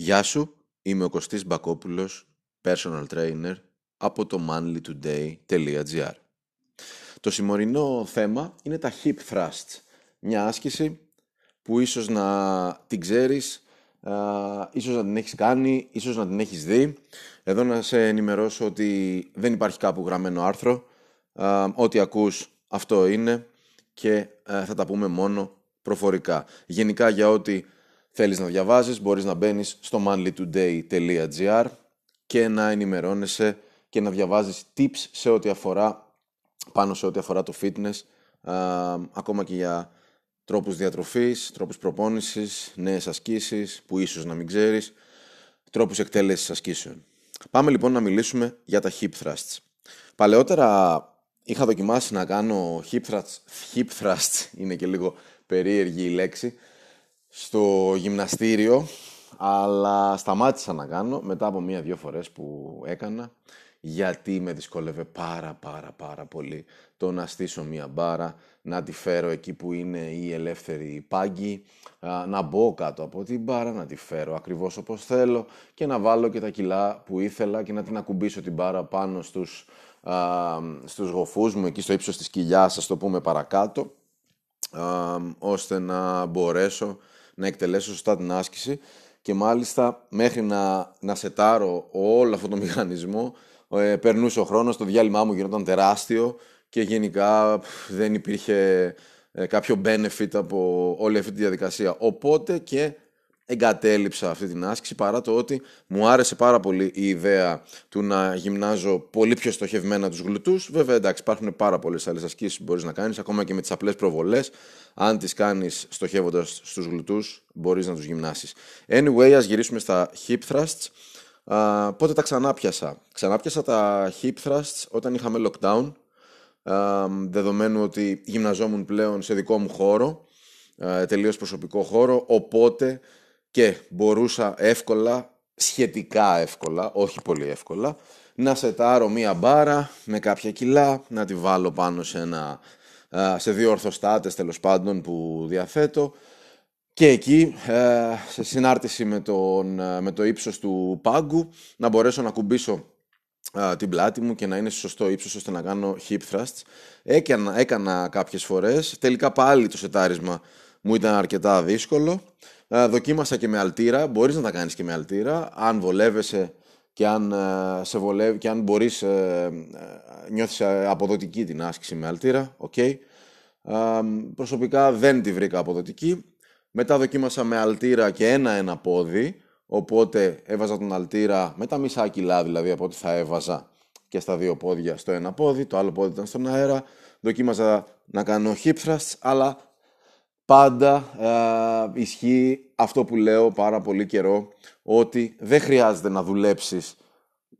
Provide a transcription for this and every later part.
Γεια σου, είμαι ο Κωστής Μπακόπουλος, personal trainer από το manlytoday.gr Το σημερινό θέμα είναι τα hip thrusts, μια άσκηση που ίσως να την ξέρεις, α, ίσως να την έχεις κάνει, ίσως να την έχεις δει. Εδώ να σε ενημερώσω ότι δεν υπάρχει κάπου γραμμένο άρθρο, α, ό,τι ακούς αυτό είναι και θα τα πούμε μόνο προφορικά. Γενικά για ό,τι θέλεις να διαβάζεις, μπορείς να μπαίνεις στο manlytoday.gr και να ενημερώνεσαι και να διαβάζεις tips σε ό,τι αφορά, πάνω σε ό,τι αφορά το fitness, ακόμα και για τρόπους διατροφής, τρόπους προπόνησης, νέες ασκήσεις που ίσως να μην ξέρεις, τρόπους εκτέλεσης ασκήσεων. Πάμε λοιπόν να μιλήσουμε για τα hip thrusts. Παλαιότερα είχα δοκιμάσει να κάνω hip thrusts, hip thrusts είναι και λίγο περίεργη η λέξη, στο γυμναστήριο, αλλά σταμάτησα να κάνω μετά από μία-δύο φορές που έκανα, γιατί με δυσκόλευε πάρα πάρα πάρα πολύ το να στήσω μία μπάρα, να τη φέρω εκεί που είναι η ελεύθερη πάγκη, να μπω κάτω από την μπάρα, να τη φέρω ακριβώς όπως θέλω και να βάλω και τα κιλά που ήθελα και να την ακουμπήσω την μπάρα πάνω στους, α, στους γοφούς μου, εκεί στο ύψος της κοιλιάς, ας το πούμε παρακάτω, ώστε να μπορέσω να εκτελέσω σωστά την άσκηση και μάλιστα μέχρι να, να σετάρω όλο αυτό το μηχανισμό ε, περνούσε ο χρόνος, το διάλειμμά μου γινόταν τεράστιο και γενικά δεν υπήρχε ε, κάποιο benefit από όλη αυτή τη διαδικασία. Οπότε και εγκατέλειψα αυτή την άσκηση παρά το ότι μου άρεσε πάρα πολύ η ιδέα του να γυμνάζω πολύ πιο στοχευμένα τους γλουτούς. Βέβαια εντάξει υπάρχουν πάρα πολλές άλλες ασκήσεις που μπορείς να κάνεις ακόμα και με τις απλές προβολές. Αν τις κάνεις στοχεύοντας στους γλουτούς μπορείς να τους γυμνάσεις. Anyway ας γυρίσουμε στα hip thrusts. Uh, πότε τα ξανάπιασα; Ξανάπιασα τα hip thrusts όταν είχαμε lockdown uh, δεδομένου ότι γυμναζόμουν πλέον σε δικό μου χώρο uh, τελείως προσωπικό χώρο οπότε και μπορούσα εύκολα, σχετικά εύκολα, όχι πολύ εύκολα, να σετάρω μία μπάρα με κάποια κιλά, να τη βάλω πάνω σε, ένα, σε δύο ορθοστάτες τέλος πάντων που διαθέτω και εκεί, σε συνάρτηση με, τον, με το ύψος του πάγκου, να μπορέσω να κουμπίσω την πλάτη μου και να είναι σε σωστό ύψος ώστε να κάνω hip thrusts. Έκανα, έκανα κάποιες φορές, τελικά πάλι το σετάρισμα μου ήταν αρκετά δύσκολο. Ε, δοκίμασα και με αλτήρα, μπορείς να τα κάνεις και με αλτήρα, αν βολεύεσαι και αν, ε, σε βολεύει, και αν μπορείς, ε, νιώθεις αποδοτική την άσκηση με αλτήρα, ok. Okay. προσωπικά δεν τη βρήκα αποδοτική. Μετά δοκίμασα με αλτήρα και ένα-ένα πόδι, οπότε έβαζα τον αλτήρα με τα μισά κιλά δηλαδή από ό,τι θα έβαζα και στα δύο πόδια στο ένα πόδι, το άλλο πόδι ήταν στον αέρα. Δοκίμαζα να κάνω hip thrusts, αλλά πάντα ε, ισχύει αυτό που λέω πάρα πολύ καιρό, ότι δεν χρειάζεται να δουλέψεις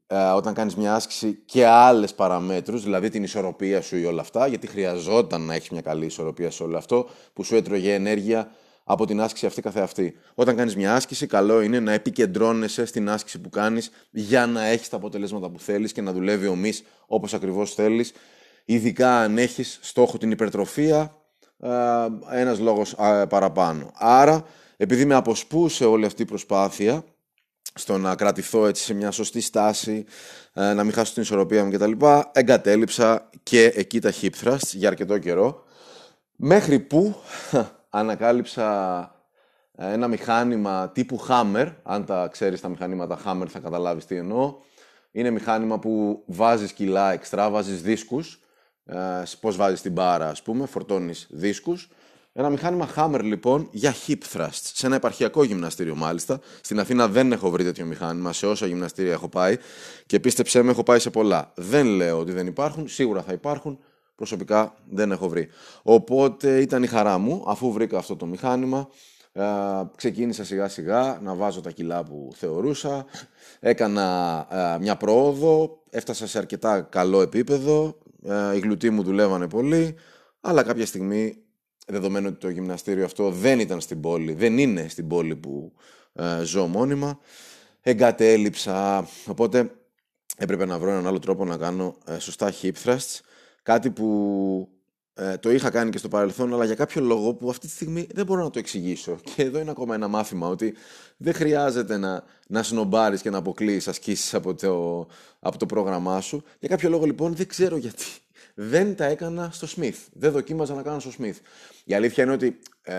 ε, όταν κάνεις μια άσκηση και άλλες παραμέτρους, δηλαδή την ισορροπία σου ή όλα αυτά, γιατί χρειαζόταν να έχεις μια καλή ισορροπία σε όλο αυτό, που σου έτρωγε ενέργεια από την άσκηση αυτή καθεαυτή. Όταν κάνεις μια άσκηση, καλό είναι να επικεντρώνεσαι στην άσκηση που κάνεις για να έχεις τα αποτελέσματα που θέλεις και να δουλεύει ο μυς όπως ακριβώς θέλεις. Ειδικά αν έχεις στόχο την υπερτροφία, ένας λόγος παραπάνω. Άρα, επειδή με αποσπούσε όλη αυτή η προσπάθεια στο να κρατηθώ έτσι σε μια σωστή στάση, να μην χάσω την ισορροπία μου κτλ. Εγκατέλειψα και εκεί τα hip thrusts για αρκετό καιρό. Μέχρι που ανακάλυψα ένα μηχάνημα τύπου Hammer. Αν τα ξέρεις τα μηχανήματα Hammer θα καταλάβεις τι εννοώ. Είναι μηχάνημα που βάζεις κιλά εξτρά, βάζεις δίσκους ε, πώς βάζεις την μπάρα, ας πούμε, φορτώνεις δίσκους. Ένα μηχάνημα Hammer λοιπόν για hip thrusts, σε ένα επαρχιακό γυμναστήριο μάλιστα. Στην Αθήνα δεν έχω βρει τέτοιο μηχάνημα, σε όσα γυμναστήρια έχω πάει και πίστεψέ με, έχω πάει σε πολλά. Δεν λέω ότι δεν υπάρχουν, σίγουρα θα υπάρχουν, προσωπικά δεν έχω βρει. Οπότε ήταν η χαρά μου, αφού βρήκα αυτό το μηχάνημα, ε, ξεκίνησα σιγά σιγά να βάζω τα κιλά που θεωρούσα, έκανα ε, μια πρόοδο, έφτασα σε αρκετά καλό επίπεδο, ε, οι γλουτοί μου δουλεύανε πολύ, αλλά κάποια στιγμή, δεδομένου ότι το γυμναστήριο αυτό δεν ήταν στην πόλη, δεν είναι στην πόλη που ε, ζω μόνιμα, εγκατέλειψα, οπότε έπρεπε να βρω έναν άλλο τρόπο να κάνω ε, σωστά hip thrusts, κάτι που ε, το είχα κάνει και στο παρελθόν, αλλά για κάποιο λόγο που αυτή τη στιγμή δεν μπορώ να το εξηγήσω. Και εδώ είναι ακόμα ένα μάθημα ότι δεν χρειάζεται να, να σνομπάρεις και να αποκλείεις ασκήσεις από το, από το πρόγραμμά σου. Για κάποιο λόγο λοιπόν δεν ξέρω γιατί δεν τα έκανα στο Smith. Δεν δοκίμαζα να κάνω στο Smith. Η αλήθεια είναι ότι ε,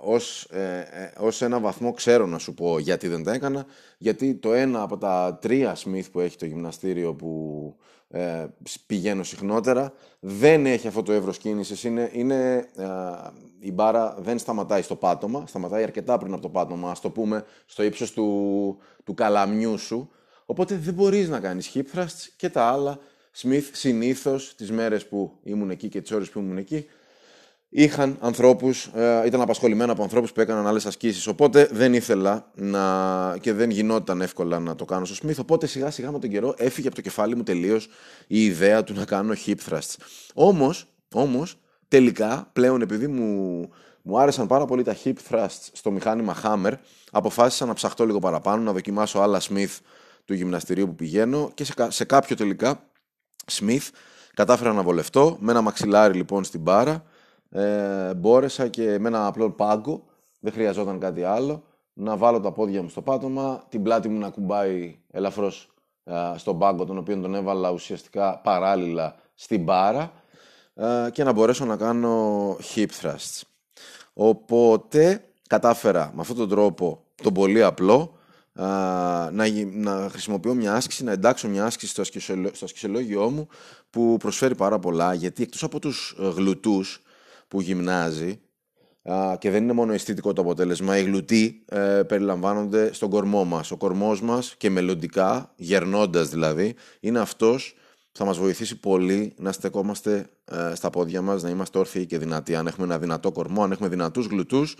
ως, ε, ε, ως ένα βαθμό ξέρω να σου πω γιατί δεν τα έκανα. Γιατί το ένα από τα τρία Smith που έχει το γυμναστήριο που ε, πηγαίνω συχνότερα δεν έχει αυτό το εύρος κίνησης. Είναι, είναι, ε, η μπάρα δεν σταματάει στο πάτωμα, σταματάει αρκετά πριν από το πάτωμα, ας το πούμε, στο ύψος του, του καλαμιού σου. Οπότε δεν μπορείς να κάνεις hip thrusts και τα άλλα Smith συνήθως τις μέρες που ήμουν εκεί και τις ώρες που ήμουν εκεί είχαν ανθρώπους, ε, ήταν απασχολημένα από ανθρώπους που έκαναν άλλες ασκήσεις. Οπότε δεν ήθελα να... και δεν γινόταν εύκολα να το κάνω στο Smith. Οπότε σιγά σιγά με τον καιρό έφυγε από το κεφάλι μου τελείως η ιδέα του να κάνω hip thrusts. Όμως, όμως τελικά πλέον επειδή μου, μου άρεσαν πάρα πολύ τα hip thrusts στο μηχάνημα Hammer, αποφάσισα να ψαχτώ λίγο παραπάνω, να δοκιμάσω άλλα Smith του γυμναστηρίου που πηγαίνω και σε, σε κάποιο τελικά Smith. Κατάφερα να βολευτώ με ένα μαξιλάρι λοιπόν στην μπάρα. Ε, μπόρεσα και με ένα απλό πάγκο, δεν χρειαζόταν κάτι άλλο, να βάλω τα πόδια μου στο πάτωμα, την πλάτη μου να κουμπάει ελαφρώς ε, στον πάγκο, τον οποίο τον έβαλα ουσιαστικά παράλληλα στην μπάρα ε, και να μπορέσω να κάνω hip thrusts. Οπότε κατάφερα με αυτόν τον τρόπο, τον πολύ απλό, να, να χρησιμοποιώ μια άσκηση, να εντάξω μια άσκηση στο, στο ασκησιολόγιό μου που προσφέρει πάρα πολλά γιατί εκτός από τους ε, γλουτούς που γυμνάζει και δεν είναι μόνο αισθητικό το αποτέλεσμα, οι γλουτοί ε, περιλαμβάνονται στον κορμό μας. Ο κορμός μας και μελλοντικά, γερνώντας δηλαδή, είναι αυτός που θα μας βοηθήσει πολύ να στεκόμαστε ε, στα πόδια μας, να είμαστε όρθιοι και δυνατοί. Αν έχουμε ένα δυνατό κορμό, αν έχουμε δυνατούς γλουτούς,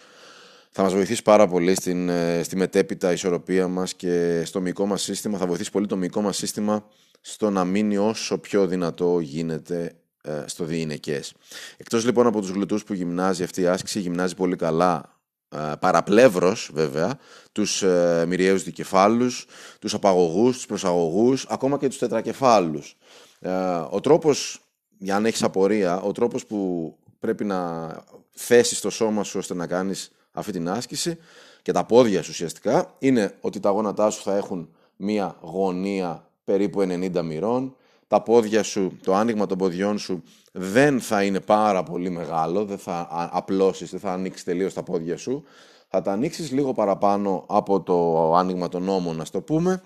θα μας βοηθήσει πάρα πολύ στην, ε, στη μετέπειτα ισορροπία μας και στο μυϊκό μας σύστημα. Θα βοηθήσει πολύ το μυϊκό μας σύστημα στο να μείνει όσο πιο δυνατό γίνεται ε, στο διηνεκές. Εκτός λοιπόν από τους γλουτούς που γυμνάζει αυτή η άσκηση, γυμνάζει πολύ καλά ε, παραπλεύρος βέβαια, τους ε, μυριαίους δικεφάλους, τους απαγωγούς, τους προσαγωγούς, ακόμα και τους τετρακεφάλους. Ε, ο τρόπος, για αν έχεις απορία, ο τρόπος που πρέπει να θέσεις το σώμα σου ώστε να κάνεις αυτή την άσκηση και τα πόδια σου ουσιαστικά είναι ότι τα γόνατά σου θα έχουν μία γωνία περίπου 90 μοιρών. Τα πόδια σου, το άνοιγμα των ποδιών σου δεν θα είναι πάρα πολύ μεγάλο, δεν θα απλώσεις, δεν θα ανοίξεις τελείως τα πόδια σου. Θα τα ανοίξεις λίγο παραπάνω από το άνοιγμα των ώμων, να το πούμε.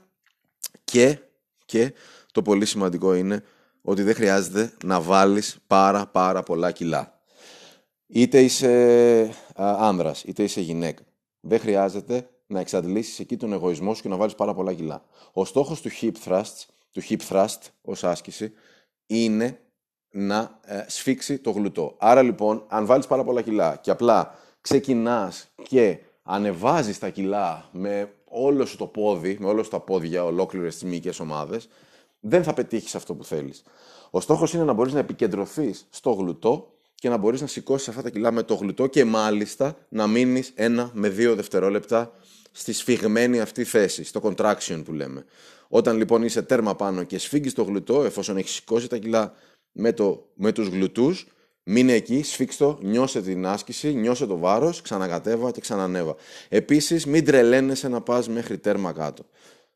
Και, και το πολύ σημαντικό είναι ότι δεν χρειάζεται να βάλεις πάρα πάρα πολλά κιλά. Είτε είσαι άνδρας, είτε είσαι γυναίκα. Δεν χρειάζεται να εξαντλήσεις εκεί τον εγωισμό σου και να βάλεις πάρα πολλά κιλά. Ο στόχος του hip thrust, του hip thrust ως άσκηση, είναι να ε, σφίξει το γλουτό. Άρα λοιπόν, αν βάλεις πάρα πολλά κιλά και απλά ξεκινάς και ανεβάζεις τα κιλά με όλο σου το πόδι, με όλο σου τα πόδια, ολόκληρες τις μυϊκές ομάδες, δεν θα πετύχεις αυτό που θέλεις. Ο στόχος είναι να μπορείς να επικεντρωθείς στο γλουτό και να μπορείς να σηκώσεις αυτά τα κιλά με το γλουτό και μάλιστα να μείνεις ένα με δύο δευτερόλεπτα στη σφιγμένη αυτή θέση, στο contraction που λέμε. Όταν λοιπόν είσαι τέρμα πάνω και σφίγγεις το γλουτό, εφόσον έχεις σηκώσει τα κιλά με, το, με τους γλουτούς, μείνε εκεί, σφίξτο, νιώσε την άσκηση, νιώσε το βάρος, ξανακατέβα και ξανανέβα. Επίσης, μην τρελαίνεσαι να πας μέχρι τέρμα κάτω.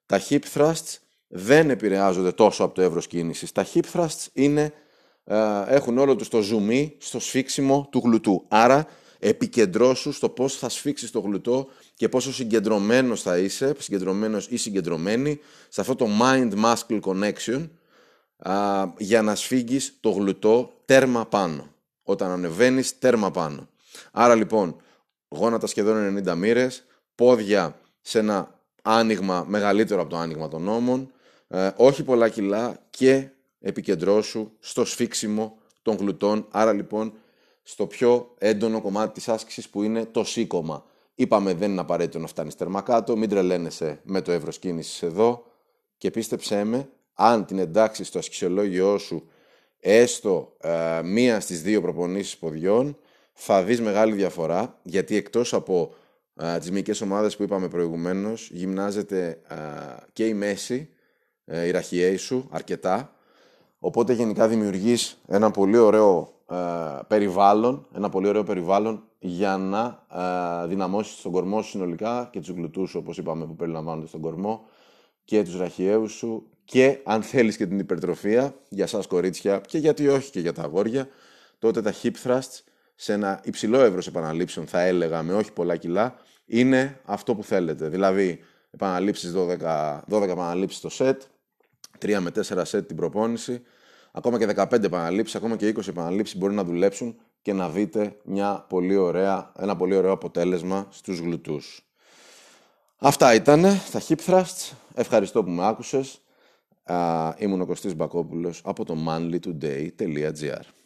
Τα hip thrusts δεν επηρεάζονται τόσο από το εύρος κίνησης. Τα hip thrusts είναι ε, έχουν όλο τους το ζουμί στο σφίξιμο του γλουτού. Άρα επικεντρώσου στο πώς θα σφίξεις το γλουτό και πόσο συγκεντρωμένος θα είσαι, συγκεντρωμένος ή συγκεντρωμένη, σε αυτό το mind-muscle connection, για να σφίγγεις το γλουτό τέρμα πάνω. Όταν ανεβαίνεις, τέρμα πάνω. Άρα λοιπόν, γόνατα σχεδόν 90 μοίρες, πόδια σε ένα άνοιγμα μεγαλύτερο από το άνοιγμα των ώμων, ε, όχι πολλά κιλά και επικεντρώσου στο σφίξιμο των γλουτών, άρα λοιπόν στο πιο έντονο κομμάτι της άσκησης που είναι το σήκωμα. Είπαμε δεν είναι απαραίτητο να φτάνεις τέρμα κάτω, μην τρελαίνεσαι με το εύρος κίνησης εδώ. Και πίστεψέ με, αν την εντάξει στο ασκησιολόγιό σου έστω ε, μία στις δύο προπονήσεις ποδιών, θα δεις μεγάλη διαφορά, γιατί εκτός από ε, τις μυϊκές ομάδες που είπαμε προηγουμένως, γυμνάζεται ε, και η μέση, ε, η ραχιαίη σου, αρκετά, Οπότε γενικά δημιουργείς ένα πολύ ωραίο ε, περιβάλλον, ένα πολύ ωραίο περιβάλλον για να ε, δυναμώσεις τον κορμό σου συνολικά και τους γλουτούς σου, όπως είπαμε, που περιλαμβάνονται στον κορμό και τους ραχιαίους σου και αν θέλεις και την υπερτροφία για σας κορίτσια και γιατί όχι και για τα αγόρια, τότε τα hip thrusts σε ένα υψηλό εύρος επαναλήψεων, θα έλεγα, με όχι πολλά κιλά, είναι αυτό που θέλετε. Δηλαδή, επαναλήψεις 12, 12 επαναλήψεις το set, 3 με 4 set την προπόνηση, ακόμα και 15 επαναλήψεις, ακόμα και 20 επαναλήψεις μπορεί να δουλέψουν και να δείτε μια πολύ ωραία, ένα πολύ ωραίο αποτέλεσμα στους γλουτούς. Αυτά ήταν τα hip thrusts. Ευχαριστώ που με άκουσες. ήμουν ο Κωστής Μπακόπουλος από το manlytoday.gr